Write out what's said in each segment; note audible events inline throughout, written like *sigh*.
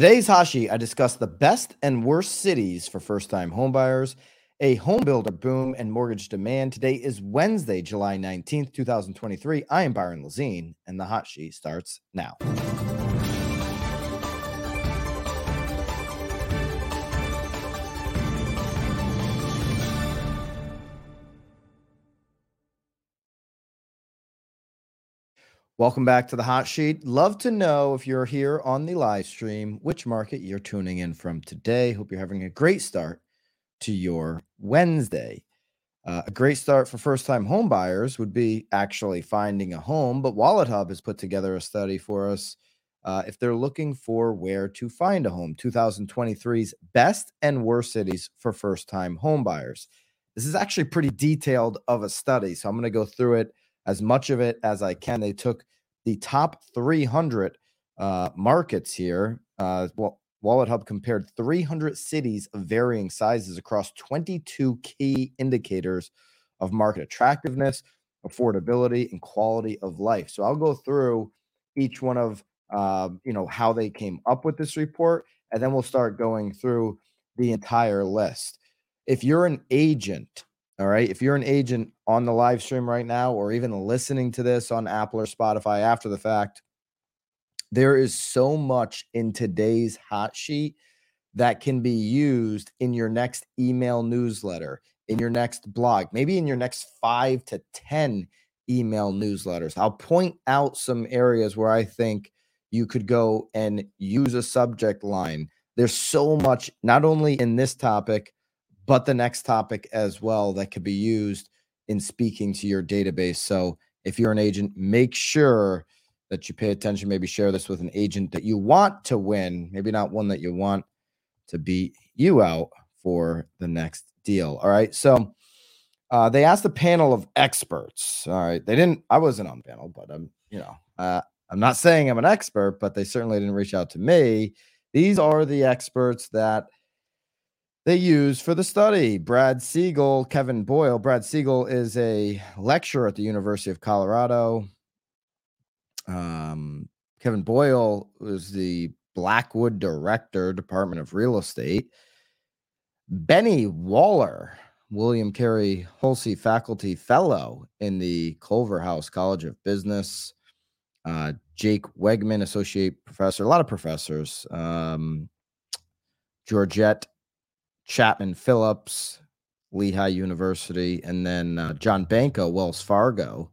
Today's Hot Sheet, I discuss the best and worst cities for first time homebuyers, a home builder boom, and mortgage demand. Today is Wednesday, July 19th, 2023. I am Byron Lazine, and the Hot Sheet starts now. Welcome back to the hot sheet. Love to know if you're here on the live stream, which market you're tuning in from today. Hope you're having a great start to your Wednesday. Uh, a great start for first time home buyers would be actually finding a home, but Wallet Hub has put together a study for us uh, if they're looking for where to find a home 2023's best and worst cities for first time home buyers. This is actually pretty detailed of a study, so I'm going to go through it as much of it as I can. They took the top 300 uh, markets here. Uh, well, Wallet Hub compared 300 cities of varying sizes across 22 key indicators of market attractiveness, affordability, and quality of life. So I'll go through each one of uh, you know how they came up with this report, and then we'll start going through the entire list. If you're an agent all right. If you're an agent on the live stream right now, or even listening to this on Apple or Spotify after the fact, there is so much in today's hot sheet that can be used in your next email newsletter, in your next blog, maybe in your next five to 10 email newsletters. I'll point out some areas where I think you could go and use a subject line. There's so much, not only in this topic, but the next topic as well that could be used in speaking to your database. So if you're an agent, make sure that you pay attention. Maybe share this with an agent that you want to win, maybe not one that you want to beat you out for the next deal. All right. So uh, they asked a panel of experts. All right. They didn't, I wasn't on panel, but I'm, you know, uh, I'm not saying I'm an expert, but they certainly didn't reach out to me. These are the experts that they use for the study. Brad Siegel, Kevin Boyle. Brad Siegel is a lecturer at the University of Colorado. Um, Kevin Boyle was the Blackwood Director, Department of Real Estate. Benny Waller, William Carey Hussey Faculty Fellow in the Culverhouse College of Business. Uh, Jake Wegmann, Associate Professor, a lot of professors. Um, Georgette Chapman Phillips, Lehigh University, and then uh, John Banco, Wells Fargo,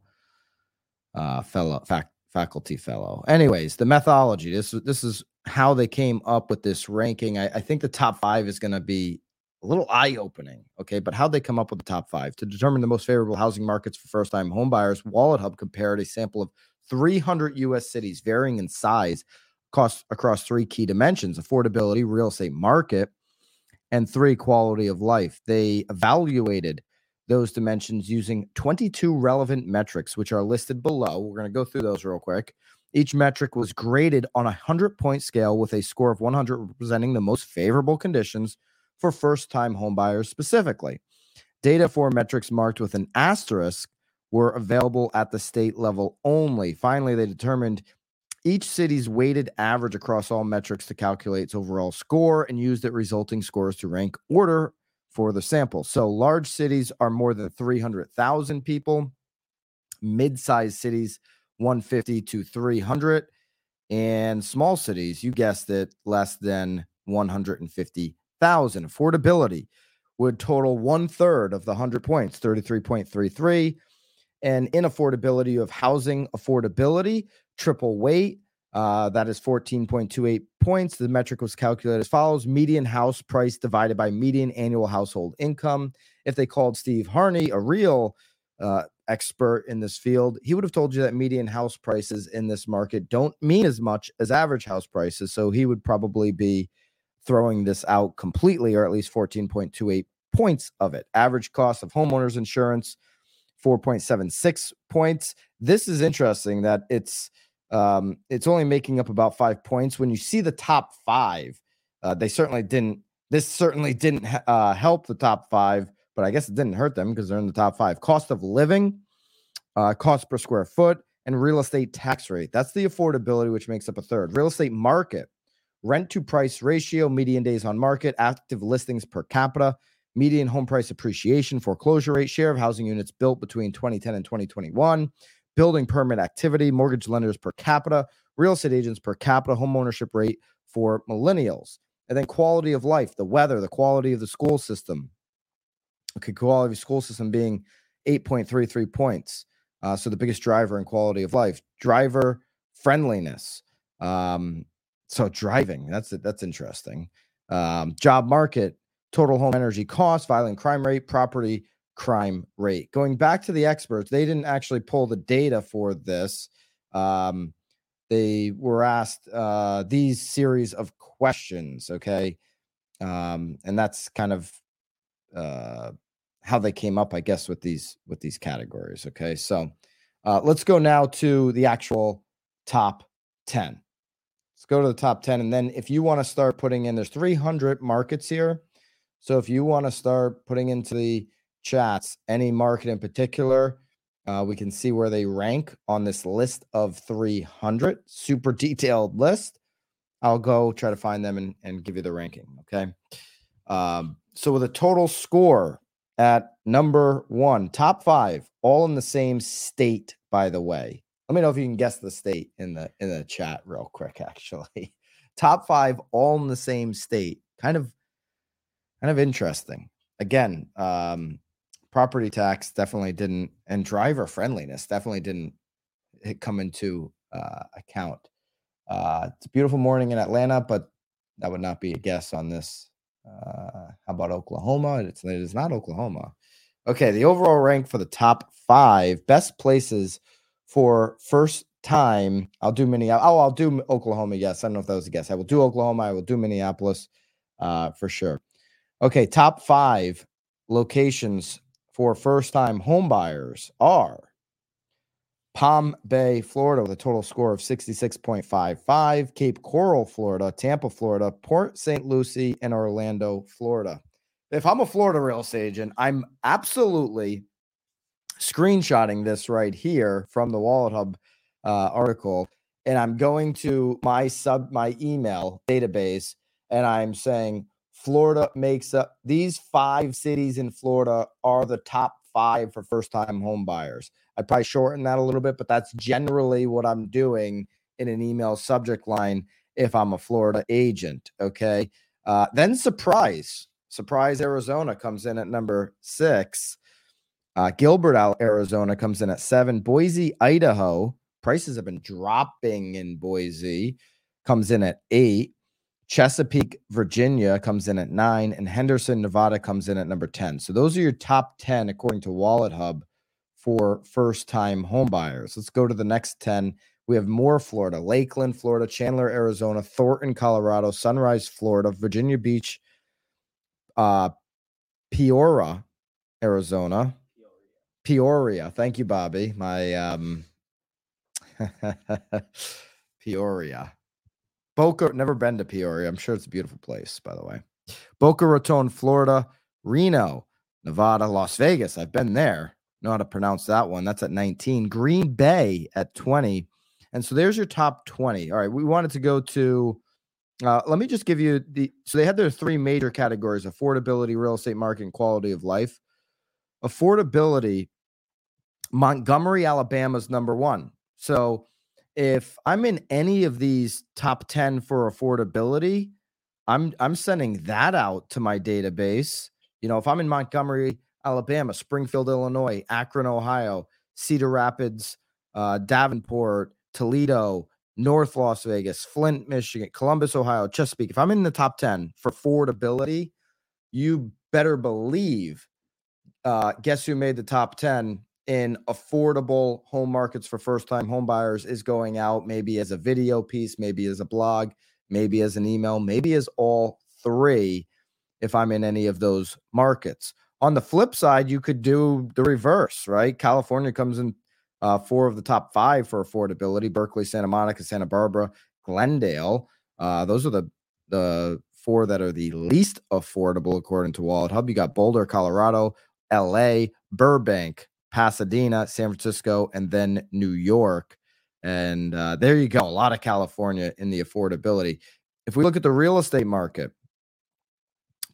uh, fellow fac- faculty fellow. Anyways, the methodology. This this is how they came up with this ranking. I, I think the top five is going to be a little eye opening. Okay, but how they come up with the top five to determine the most favorable housing markets for first time homebuyers? Wallet Hub compared a sample of 300 U.S. cities, varying in size, cost across three key dimensions: affordability, real estate market and three, quality of life. They evaluated those dimensions using 22 relevant metrics, which are listed below. We're going to go through those real quick. Each metric was graded on a 100 point scale with a score of 100 representing the most favorable conditions for first time homebuyers specifically. Data for metrics marked with an asterisk were available at the state level only. Finally, they determined each city's weighted average across all metrics to calculate its overall score and use the resulting scores to rank order for the sample. So large cities are more than 300,000 people, mid-sized cities 150 to 300 and small cities, you guessed it, less than 150,000. Affordability would total one third of the 100 points, 33.33. And in affordability, you have housing affordability, triple weight. Uh, that is 14.28 points. The metric was calculated as follows median house price divided by median annual household income. If they called Steve Harney a real uh, expert in this field, he would have told you that median house prices in this market don't mean as much as average house prices. So he would probably be throwing this out completely, or at least 14.28 points of it. Average cost of homeowners insurance, 4.76 points. This is interesting that it's um, it's only making up about five points. When you see the top five, uh, they certainly didn't. This certainly didn't uh, help the top five, but I guess it didn't hurt them because they're in the top five. Cost of living, uh, cost per square foot, and real estate tax rate. That's the affordability, which makes up a third. Real estate market rent to price ratio, median days on market, active listings per capita, median home price appreciation, foreclosure rate, share of housing units built between 2010 and 2021, building permit activity, mortgage lenders per capita, real estate agents per capita, home ownership rate for millennials. And then quality of life, the weather, the quality of the school system. Okay, quality of school system being 8.33 points. Uh, so the biggest driver in quality of life, driver friendliness. Um, so driving, that's that's interesting. Um, job market, total home energy cost, violent crime rate, property crime rate. Going back to the experts, they didn't actually pull the data for this. Um, they were asked uh, these series of questions, okay, um, and that's kind of uh, how they came up, I guess, with these with these categories. Okay, so uh, let's go now to the actual top ten. Let's go to the top ten, and then if you want to start putting in, there's 300 markets here. So if you want to start putting into the chats any market in particular, uh, we can see where they rank on this list of 300 super detailed list. I'll go try to find them and, and give you the ranking. Okay. Um, so with a total score at number one, top five, all in the same state, by the way. Let me know if you can guess the state in the in the chat real quick, *laughs* actually. top five, all in the same state. Kind of kind of interesting. Again, um, property tax definitely didn't, and driver friendliness definitely didn't come into uh, account. Uh, it's a beautiful morning in Atlanta, but that would not be a guess on this. Uh, how about Oklahoma? It's, it is not Oklahoma. Okay, the overall rank for the top five best places for first time. I'll do Minneapolis. Oh, I'll do Oklahoma. Yes, I don't know if that was a guess. I will do Oklahoma. I will do Minneapolis uh, for sure. Okay, top five locations for first time homebuyers are Palm Bay, Florida, with a total score of 66.55, Cape Coral, Florida, Tampa, Florida, Port St. Lucie, and Orlando, Florida. If I'm a Florida real estate agent, I'm absolutely screenshotting this right here from the Wallet Hub uh, article, and I'm going to my sub my email database, and I'm saying Florida makes up these five cities in Florida are the top five for first time home buyers. I probably shorten that a little bit, but that's generally what I'm doing in an email subject line if I'm a Florida agent. Okay. Uh, then surprise, surprise, Arizona comes in at number six. Uh, Gilbert, Arizona comes in at seven. Boise, Idaho, prices have been dropping in Boise, comes in at eight. Chesapeake, Virginia comes in at nine, and Henderson, Nevada comes in at number 10. So those are your top 10 according to Wallet Hub for first time homebuyers. Let's go to the next 10. We have more Florida, Lakeland, Florida, Chandler, Arizona, Thornton, Colorado, Sunrise, Florida, Virginia Beach, uh, Peoria, Arizona, Peoria. Thank you, Bobby. My um, *laughs* Peoria. Boca, never been to Peoria. I'm sure it's a beautiful place, by the way. Boca Raton, Florida, Reno, Nevada, Las Vegas. I've been there. Know how to pronounce that one. That's at 19. Green Bay at 20. And so there's your top 20. All right. We wanted to go to, uh, let me just give you the, so they had their three major categories affordability, real estate market, and quality of life. Affordability, Montgomery, Alabama is number one. So if I'm in any of these top 10 for affordability, I'm I'm sending that out to my database. You know, if I'm in Montgomery, Alabama, Springfield, Illinois, Akron, Ohio, Cedar Rapids, uh, Davenport, Toledo, North Las Vegas, Flint, Michigan, Columbus, Ohio, Chesapeake. If I'm in the top 10 for affordability, you better believe uh, guess who made the top 10 in affordable home markets for first time home buyers is going out maybe as a video piece, maybe as a blog, maybe as an email, maybe as all three if I'm in any of those markets. On the flip side, you could do the reverse, right? California comes in uh, four of the top five for affordability Berkeley, Santa Monica, Santa Barbara, Glendale. Uh, those are the, the four that are the least affordable according to Wallet Hub. You got Boulder, Colorado, LA, Burbank, Pasadena, San Francisco, and then New York. And uh, there you go. A lot of California in the affordability. if we look at the real estate market,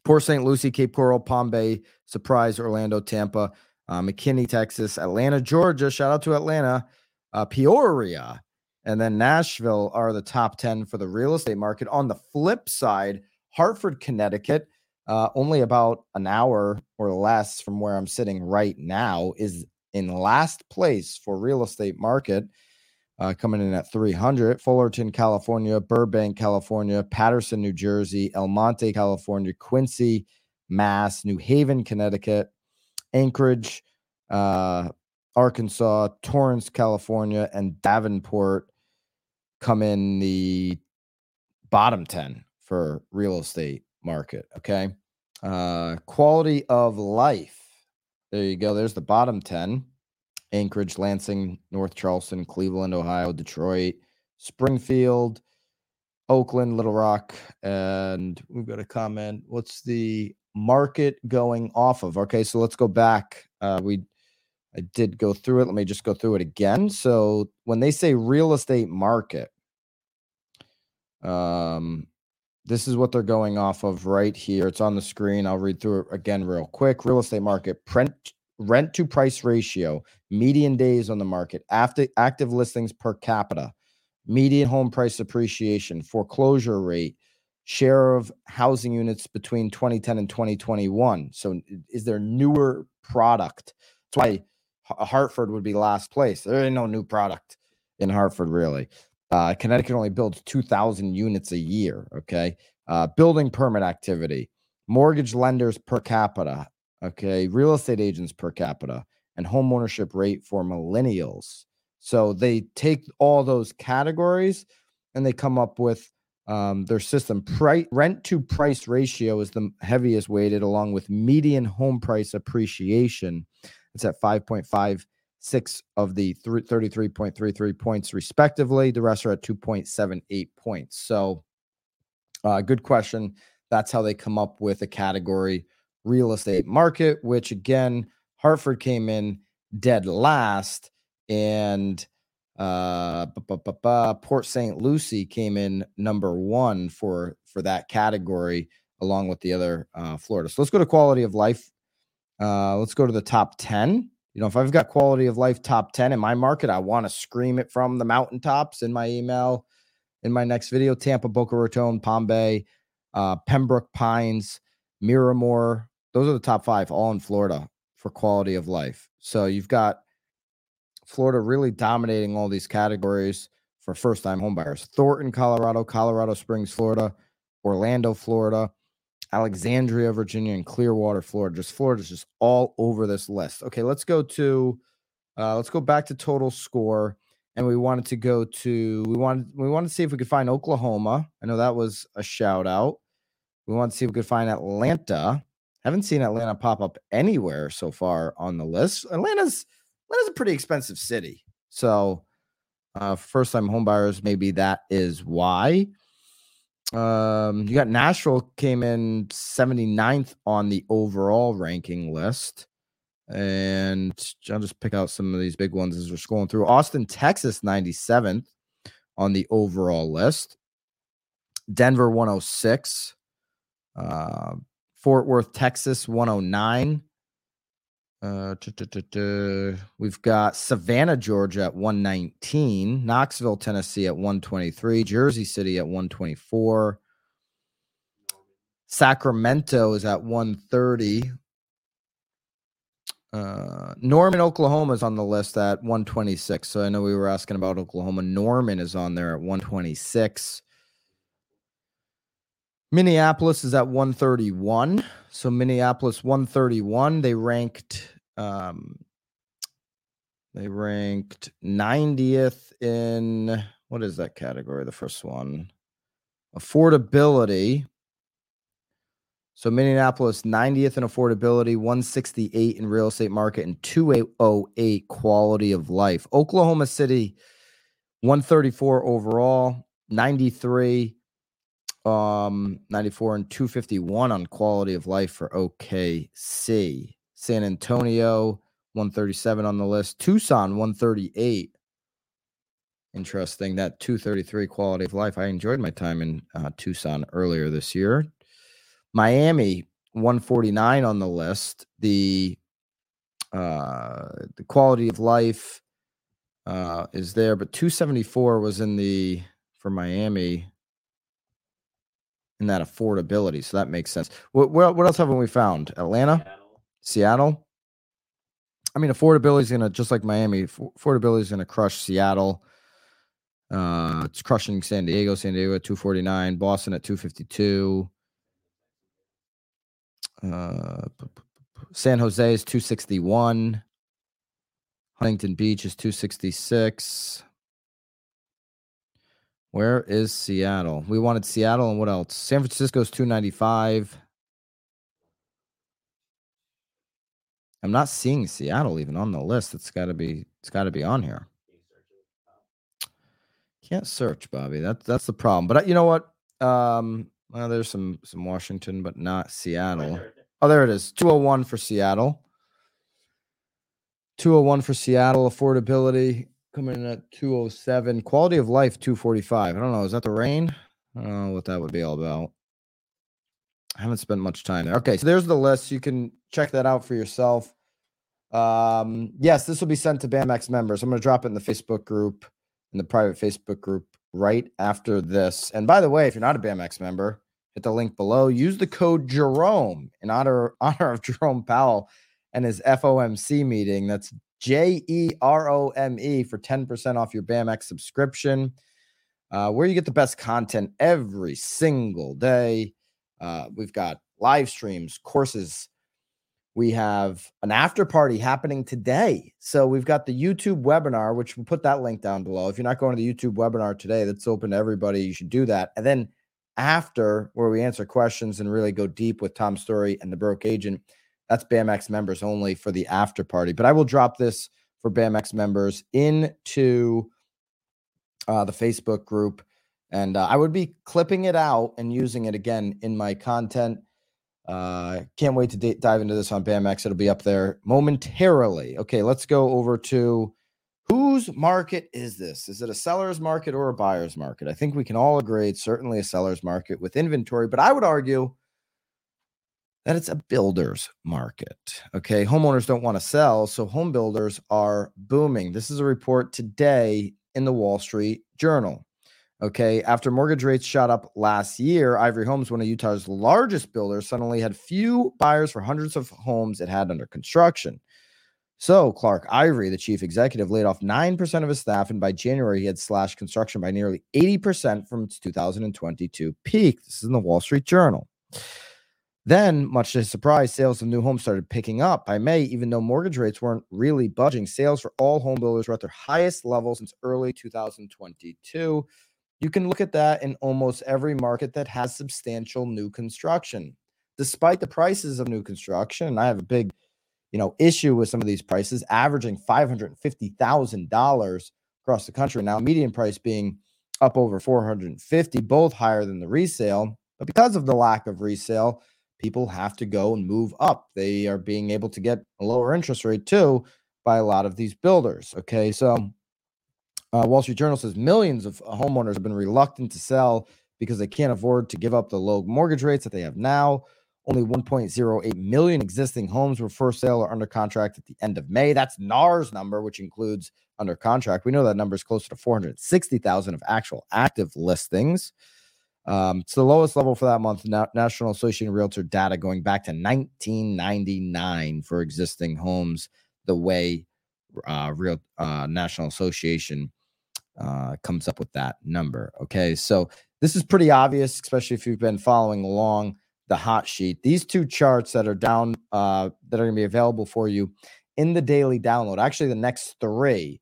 Port St. Lucie, Cape Coral, Palm Bay, Surprise, Orlando, Tampa, uh, McKinney, Texas, Atlanta, Georgia. Shout out to Atlanta, uh, Peoria, and then Nashville are the top 10 for the real estate market. On the flip side, Hartford, Connecticut, uh, only about an hour or less from where I'm sitting right now, is in last place for real estate market uh, coming in at 300. Fullerton, California, Burbank, California, Paterson, New Jersey, El Monte, California, Quincy, Mass, New Haven, Connecticut, Anchorage, uh, Arkansas, Torrance, California, and Davenport come in the bottom 10 for real estate market. Okay. Uh, quality of life. There you go. There's the bottom 10. Anchorage, Lansing, North Charleston, Cleveland, Ohio, Detroit, Springfield, Oakland, Little Rock, and we've got a comment. What's the market going off of? Okay, so let's go back. Uh, we I did go through it. Let me just go through it again. So when they say real estate market, um, this is what they're going off of right here. It's on the screen. I'll read through it again real quick. Real estate market, rent rent to price ratio, median days on the market, after active listings per capita, median home price appreciation, foreclosure rate, share of housing units between 2010 and 2021. So is there newer product? That's why Hartford would be last place. There ain't no new product in Hartford really. Uh, Connecticut only builds 2,000 units a year. Okay. Uh, building permit activity, mortgage lenders per capita, okay, real estate agents per capita, and home ownership rate for millennials. So they take all those categories and they come up with um, their system. Price, rent to price ratio is the heaviest weighted, along with median home price appreciation. It's at 5.56 of the 33.33 points, respectively. The rest are at 2.78 points. So, uh, good question. That's how they come up with a category real estate market, which again, Hartford came in dead last, and uh, Port St. Lucie came in number one for for that category, along with the other uh, Florida. So let's go to quality of life. Uh, let's go to the top ten. You know, if I've got quality of life top ten in my market, I want to scream it from the mountaintops in my email in my next video. Tampa, Boca Raton, Palm Bay, uh, Pembroke Pines, Miramar, those are the top five, all in Florida for quality of life. So you've got Florida really dominating all these categories for first time homebuyers. Thornton, Colorado, Colorado Springs, Florida, Orlando, Florida, Alexandria, Virginia, and Clearwater, Florida. Just Florida's just all over this list. Okay, let's go to uh, let's go back to total score. And we wanted to go to we wanted we wanted to see if we could find Oklahoma. I know that was a shout out. We want to see if we could find Atlanta. Haven't seen Atlanta pop up anywhere so far on the list. Atlanta's Atlanta's a pretty expensive city. So uh first time homebuyers, maybe that is why. Um, you got Nashville came in 79th on the overall ranking list. And I'll just pick out some of these big ones as we're scrolling through. Austin, Texas, 97th on the overall list. Denver, 106. Uh, Fort Worth, Texas, 109. Uh, we've got Savannah, Georgia at 119, Knoxville, Tennessee at 123, Jersey City at 124, Sacramento is at 130. Uh, Norman, Oklahoma is on the list at 126. So I know we were asking about Oklahoma. Norman is on there at 126. Minneapolis is at 131. So Minneapolis 131. They ranked um they ranked 90th in what is that category? The first one. Affordability. So Minneapolis 90th in affordability, 168 in real estate market, and 208 quality of life. Oklahoma City 134 overall, 93 um 94 and 251 on quality of life for OKC. San Antonio 137 on the list, Tucson 138. interesting. That 233 quality of life. I enjoyed my time in uh, Tucson earlier this year. Miami 149 on the list. The uh, the quality of life uh, is there, but 274 was in the for Miami in that affordability. So that makes sense. What what, what else haven't we found? Atlanta, Seattle. Seattle? I mean, affordability is gonna just like Miami. Affordability is gonna crush Seattle. Uh, it's crushing San Diego. San Diego at 249. Boston at 252. Uh, San Jose is 261. Huntington Beach is 266. Where is Seattle? We wanted Seattle and what else? San Francisco is 295. I'm not seeing Seattle even on the list. It's got to be it's got to be on here. Can't search, Bobby. That's that's the problem. But uh, you know what? Um, well, there's some some Washington, but not Seattle. Oh, there it is. 201 for Seattle. 201 for Seattle. Affordability coming in at 207. Quality of life 245. I don't know. Is that the rain? I don't know what that would be all about. I haven't spent much time there. Okay, so there's the list. You can check that out for yourself. Um, yes, this will be sent to BAMX members. I'm going to drop it in the Facebook group, in the private Facebook group right after this. And by the way, if you're not a BAMX member, hit the link below. Use the code Jerome in honor, *laughs* honor of Jerome Powell and his FOMC meeting. That's J E R O M E for 10% off your BAMX subscription, uh, where you get the best content every single day. Uh, we've got live streams, courses. We have an after party happening today. So we've got the YouTube webinar, which we'll put that link down below. If you're not going to the YouTube webinar today, that's open to everybody. You should do that. And then after where we answer questions and really go deep with Tom Storey and the broke agent. That's BAMX members only for the after party. But I will drop this for BAMX members into uh, the Facebook group. And uh, I would be clipping it out and using it again in my content. Uh, can't wait to d- dive into this on BAMX. It'll be up there momentarily. Okay, let's go over to Whose market is this? Is it a seller's market or a buyer's market? I think we can all agree it's certainly a seller's market with inventory, but I would argue that it's a builder's market. Okay. Homeowners don't want to sell, so home builders are booming. This is a report today in the Wall Street Journal. Okay. After mortgage rates shot up last year, Ivory Homes, one of Utah's largest builders, suddenly had few buyers for hundreds of homes it had under construction. So Clark Ivory, the chief executive, laid off 9% of his staff, and by January, he had slashed construction by nearly 80% from its 2022 peak. This is in the Wall Street Journal. Then, much to his surprise, sales of new homes started picking up. By May, even though mortgage rates weren't really budging, sales for all home builders were at their highest level since early 2022. You can look at that in almost every market that has substantial new construction. Despite the prices of new construction, and I have a big you know, issue with some of these prices, averaging $550,000 across the country. Now, median price being up over 450, both higher than the resale. But because of the lack of resale, people have to go and move up. They are being able to get a lower interest rate too by a lot of these builders. Okay, so uh, Wall Street Journal says millions of homeowners have been reluctant to sell because they can't afford to give up the low mortgage rates that they have now. Only 1.08 million existing homes were for sale or under contract at the end of May. That's NAR's number, which includes under contract. We know that number is closer to 460,000 of actual active listings. Um, it's the lowest level for that month. Na- National Association of Realtor data going back to 1999 for existing homes. The way uh, Real uh, National Association uh, comes up with that number. Okay, so this is pretty obvious, especially if you've been following along the hot sheet. These two charts that are down uh, that are going to be available for you in the daily download. Actually, the next three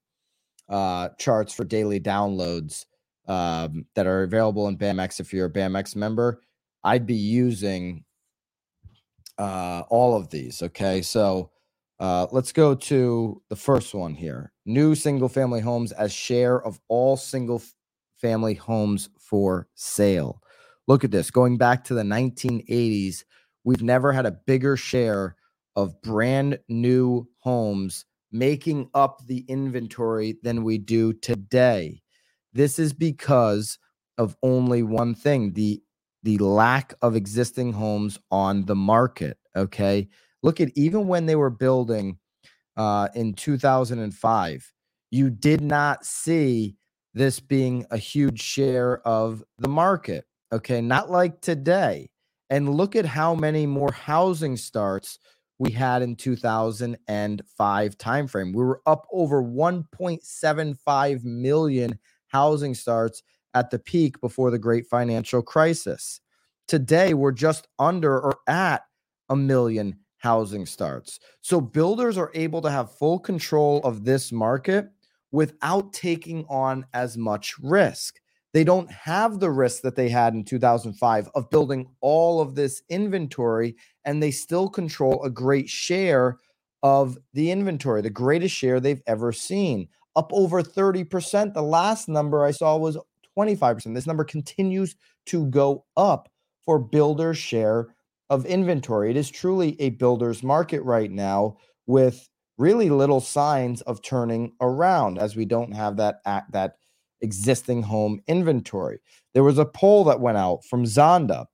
uh, charts for daily downloads um, that are available in BAMX. If you're a BAMX member, I'd be using uh, all of these. Okay, so uh, let's go to the first one here: new single-family homes as share of all single-family homes for sale. Look at this. Going back to the 1980s, we've never had a bigger share of brand new homes making up the inventory than we do today. This is because of only one thing the the lack of existing homes on the market. Okay. Look at even when they were building uh, in 2005, you did not see this being a huge share of the market. Okay. Not like today. And look at how many more housing starts we had in 2005 timeframe. We were up over 1.75 million housing starts at the peak before the great financial crisis. Today, we're just under or at a million housing starts. So builders are able to have full control of this market without taking on as much risk. They don't have the risk that they had in 2005 of building all of this inventory, and they still control a great share of the inventory, the greatest share they've ever seen, up over 30%. The last number I saw was 25%. This number continues to go up for builders' share of inventory. It is truly a builder's market right now with really little signs of turning around as we don't have that that existing home inventory. There was a poll that went out from Zonda.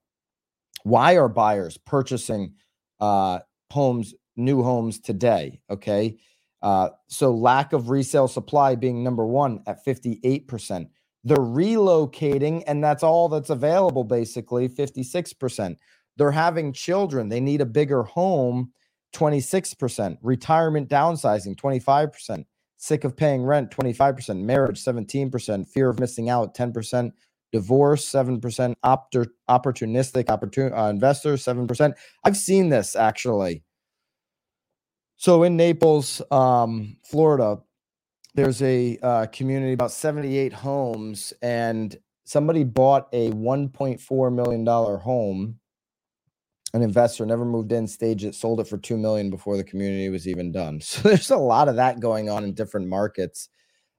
Why are buyers purchasing uh, homes, new homes today? Okay. Uh, so lack of resale supply being number one at 58%. They're relocating, and that's all that's available, basically 56%. They're having children, they need a bigger home, 26%. Retirement downsizing, 25%. Sick of paying rent, 25%. Marriage, 17%. Fear of missing out, 10%. Divorce, 7%. Optor- opportunistic opportun- uh, investors, 7%. I've seen this actually. So in Naples, um, Florida, there's a uh, community about 78 homes and somebody bought a 1.4 million dollar home. An investor never moved in staged it sold it for 2 million before the community was even done. *laughs* So there's a lot of that going on in different markets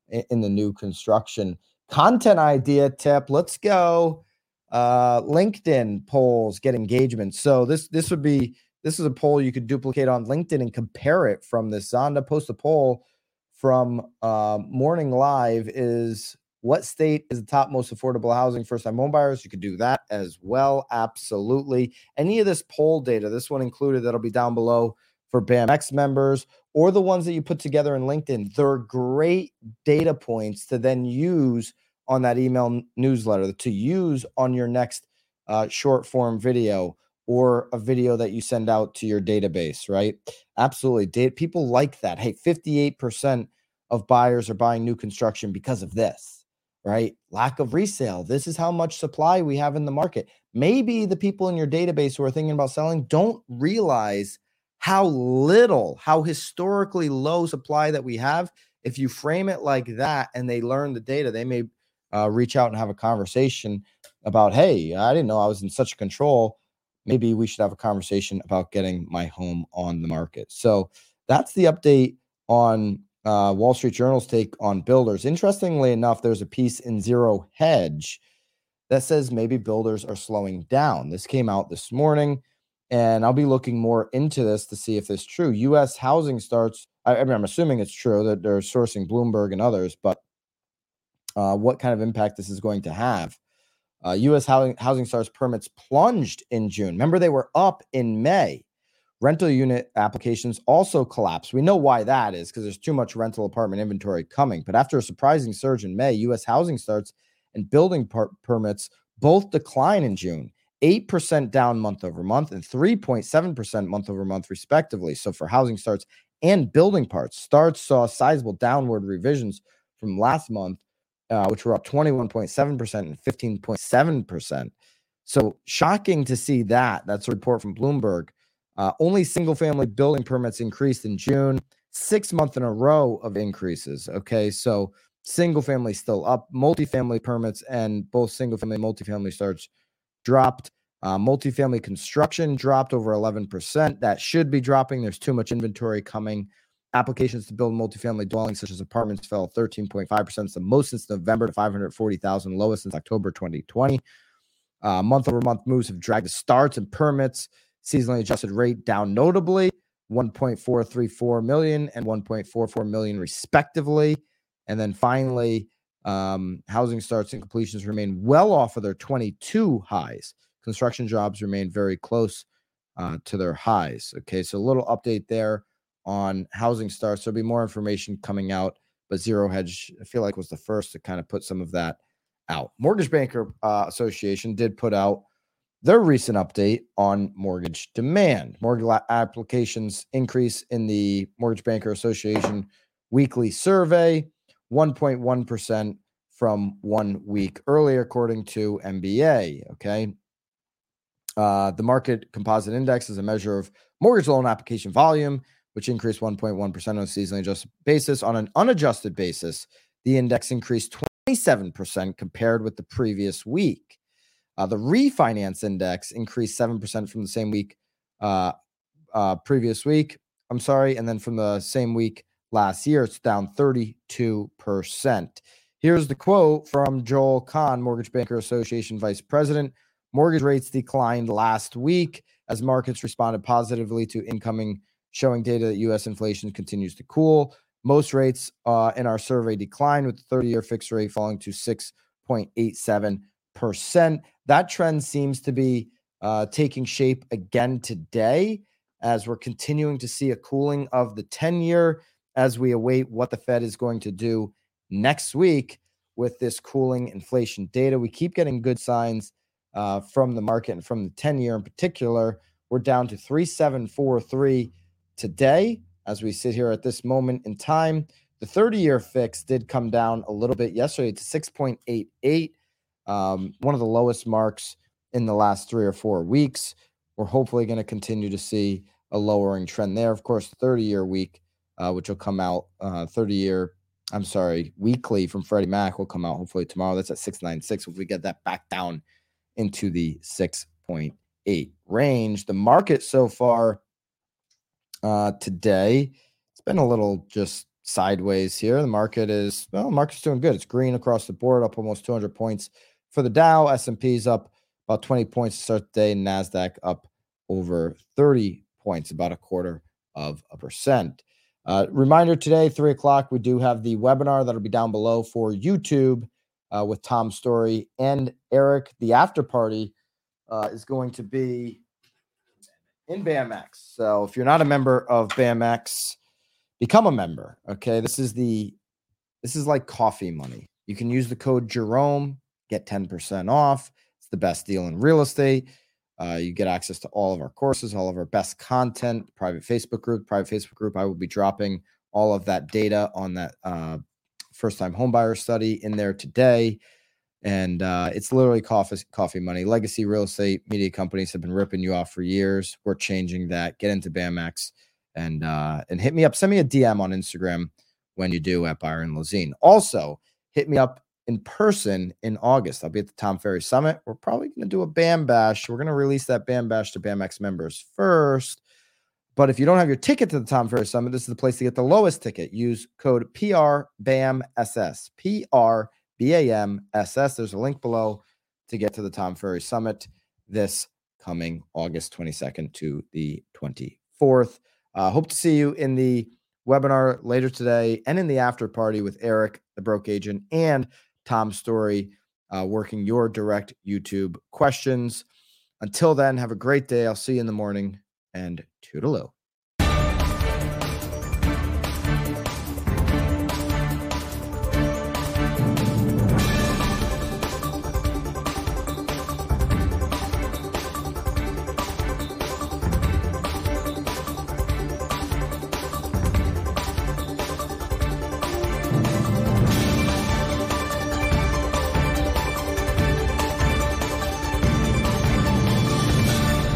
in, in the new construction. Content idea tip let's go uh, linkedin polls get engagement. So this this would be this is a poll you could duplicate on linkedin and compare it from this zonda post a poll from uh, Morning Live is what state is the top most affordable housing first time home buyers? You could do that as well. Absolutely. Any of this poll data, this one included, that'll be down below for BAMX members or the ones that you put together in LinkedIn. They're great data points to then use on that email newsletter, to use on your next uh, short form video or a video that you send out to your database, right? Absolutely. People like that. Hey, 58% of buyers are buying new construction because of this, right? Lack of resale. This is how much supply we have in the market. Maybe the people in your database who are thinking about selling don't realize how little, how historically low supply that we have. If you frame it like that and they learn the data, they may uh, reach out and have a conversation about, hey, I didn't know I was in such control maybe we should have a conversation about getting my home on the market. So that's the update on uh, Wall Street Journal's take on builders. Interestingly enough, there's a piece in Zero Hedge that says maybe builders are slowing down. This came out this morning, and I'll be looking more into this to see if it's true. U.S. housing starts. I, I mean, I'm assuming it's true that they're sourcing Bloomberg and others, but uh, what kind of impact this is going to have? Uh, U.S. housing, housing starts permits plunged in June. Remember, they were up in May. Rental unit applications also collapsed. We know why that is because there's too much rental apartment inventory coming. But after a surprising surge in May, U.S. housing starts and building per- permits both decline in June. 8% down month over month and 3.7% month over month, respectively. So, for housing starts and building parts, starts saw sizable downward revisions from last month uh, which were up 21.7% and 15.7%. So shocking to see that. That's a report from Bloomberg. Uh, only single family building permits increased in June, six month in a row of increases. Okay. So single family still up, multifamily permits and both single family and multifamily starts dropped. Uh, multifamily construction dropped over 11%. That should be dropping. There's too much inventory coming. Applications to build multifamily dwellings, such as apartments, fell 13.5%. It's the most since November to 540,000, lowest since October 2020. Uh, month over month moves have dragged the starts and permits. Seasonally adjusted rate down notably 1.434 million and 1.44 million, respectively. And then finally, Um, housing starts and completions remain well off of their 22 highs. Construction jobs remain very close uh, to their highs. Okay, so a little update there on housing starts. There'll be more information coming out, but Zero Hedge, I feel like, was the first to kind of put some of that out. Mortgage Banker uh, Association did put out their recent update on mortgage demand. Mortgage applications increase in the Mortgage Banker Association weekly survey, 1.1% from one week earlier, according to MBA. Okay. Uh, the market composite index is a measure of mortgage loan application volume, which increased 1.1% on a seasonally adjusted basis. On an unadjusted basis, the index increased 27% compared with the previous week. Uh, the refinance index increased 7% from the same week, uh, uh, previous week. I'm sorry. And then from the same week last year, it's down 32%. Here's the quote from Joel Kan, Mortgage Banker Association Vice President. Mortgage rates declined last week as markets responded positively to incoming showing data that U.S. inflation continues to cool. Most rates uh, in our survey declined, with the 30 year fixed rate falling to 6.87%. That trend seems to be uh, taking shape again today as we're continuing to see a cooling of the 10 year as we await what the Fed is going to do next week with this cooling inflation data. We keep getting good signs uh, from the market and from the 10 year in particular. We're down to 3743 today as we sit here at this moment in time. The 30 year fix did come down a little bit yesterday to 6.88, um, one of the lowest marks in the last three or four weeks. We're hopefully going to continue to see a lowering trend there. Of course, 30 year week, uh, which will come out uh, 30 year, I'm sorry, weekly from Freddie Mac will come out hopefully tomorrow. That's at 696. If we get that back down into the 6.8 range, the market so far uh, today. It's been a little just sideways here. The market is well, the market's doing good. It's green across the board, up almost 200 points for the Dow. S&P's up about 20 points to start the day. Nasdaq up over 30 points, about a quarter of a percent. Uh, reminder today, three o'clock, we do have the webinar that'll be down below for YouTube uh, with Tom Storey and Eric. The after party uh, is going to be in BAMX. So if you're not a member of BAMX, become a member. Okay. This is the this is like coffee money. You can use the code Jerome, get 10% off. It's the best deal in real estate. Uh, you get access to all of our courses, all of our best content, private Facebook group, private Facebook group. I will be dropping all of that data on that uh, first time homebuyer study in there today and uh, it's literally coffee coffee money. Legacy real estate media companies have been ripping you off for years. We're changing that. Get into BAMX and uh, and hit me up. Send me a DM on Instagram when you do at Byron Lazine. Also, hit me up in person in August. I'll be at the Tom Ferry Summit. We're probably going to do a BAM Bash. We're going to release that BAM Bash to BAMX members first. But if you don't have your ticket to the Tom Ferry Summit, this is the place to get the lowest ticket. Use code PRBAMSS. PR BAMSS. There's a link below to get to the Tom Ferry Summit this coming August 22nd to the 24th. Uh, hope to see you in the webinar later today and in the after party with Eric, the broke agent, and Tom Storey, uh, working your direct YouTube questions. Until then, have a great day. I'll see you in the morning and toodaloo.